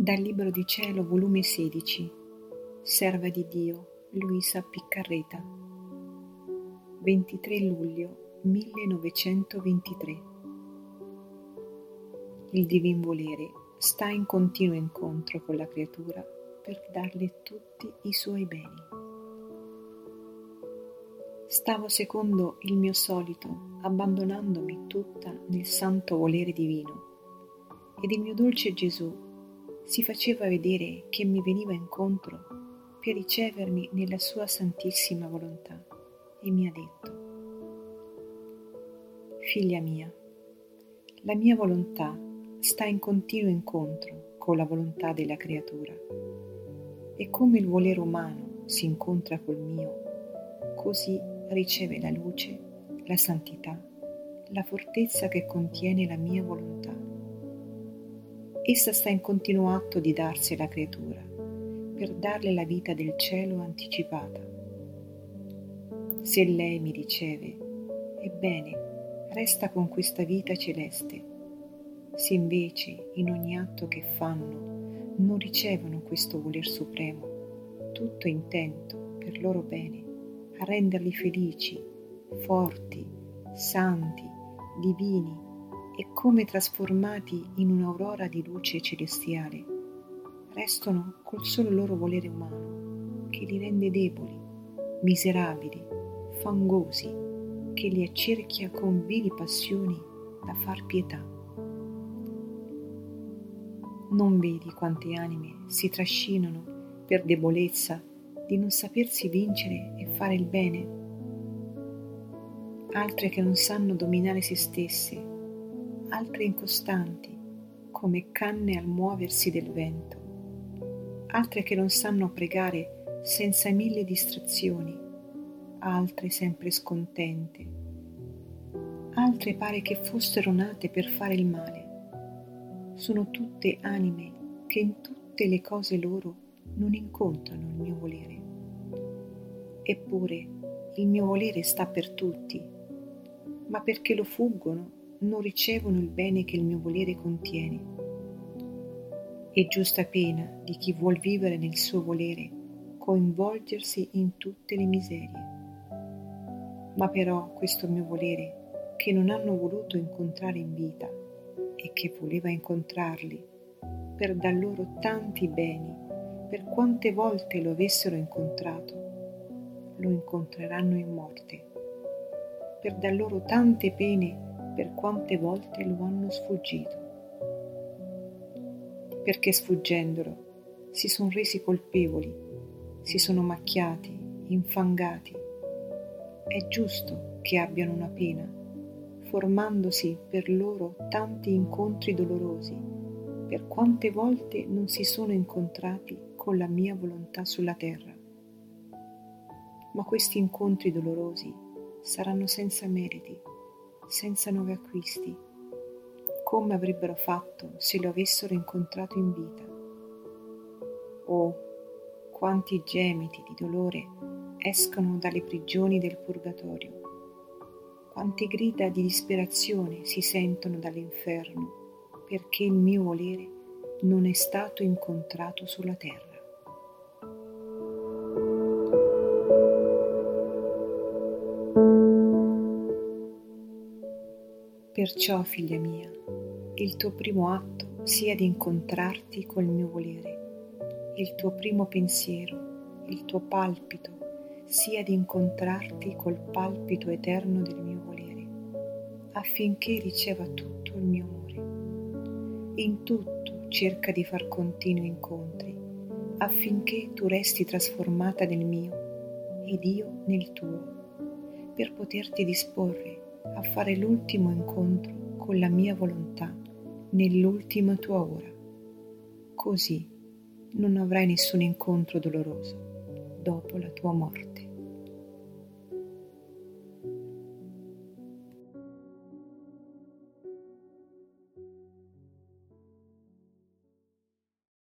Libro di Cielo, volume 16, Serva di Dio, Luisa Piccarreta, 23 luglio 1923. Il divin volere sta in continuo incontro con la creatura per darle tutti i suoi beni. Stavo secondo il mio solito, abbandonandomi tutta nel santo volere divino, ed il mio dolce Gesù si faceva vedere che mi veniva incontro per ricevermi nella sua santissima volontà e mi ha detto, Figlia mia, la mia volontà sta in continuo incontro con la volontà della creatura. E come il volere umano si incontra col mio, così riceve la luce, la santità, la fortezza che contiene la mia volontà essa sta in continuo atto di darsi alla creatura, per darle la vita del cielo anticipata. Se lei mi riceve, ebbene, resta con questa vita celeste. Se invece in ogni atto che fanno non ricevono questo voler supremo, tutto intento per loro bene, a renderli felici, forti, santi, divini, e come trasformati in un'aurora di luce celestiale, restano col solo loro volere umano che li rende deboli, miserabili, fangosi, che li accerchia con vili passioni da far pietà. Non vedi quante anime si trascinano per debolezza di non sapersi vincere e fare il bene? Altre che non sanno dominare se stesse altre incostanti, come canne al muoversi del vento, altre che non sanno pregare senza mille distrazioni, altre sempre scontente, altre pare che fossero nate per fare il male. Sono tutte anime che in tutte le cose loro non incontrano il mio volere. Eppure il mio volere sta per tutti, ma perché lo fuggono non ricevono il bene che il mio volere contiene. È giusta pena di chi vuol vivere nel suo volere coinvolgersi in tutte le miserie. Ma però questo mio volere, che non hanno voluto incontrare in vita e che voleva incontrarli, per dar loro tanti beni, per quante volte lo avessero incontrato, lo incontreranno in morte, per dar loro tante pene per quante volte lo hanno sfuggito. Perché sfuggendolo si sono resi colpevoli, si sono macchiati, infangati. È giusto che abbiano una pena, formandosi per loro tanti incontri dolorosi, per quante volte non si sono incontrati con la mia volontà sulla terra. Ma questi incontri dolorosi saranno senza meriti senza nuovi acquisti, come avrebbero fatto se lo avessero incontrato in vita. Oh, quanti gemiti di dolore escono dalle prigioni del purgatorio, quante grida di disperazione si sentono dall'inferno perché il mio volere non è stato incontrato sulla terra. Perciò, figlia mia, il tuo primo atto sia di incontrarti col mio volere, il tuo primo pensiero, il tuo palpito sia di incontrarti col palpito eterno del mio volere, affinché riceva tutto il mio amore. In tutto cerca di far continui incontri, affinché tu resti trasformata nel mio ed io nel tuo, per poterti disporre a fare l'ultimo incontro con la mia volontà nell'ultima tua ora. Così non avrai nessun incontro doloroso dopo la tua morte.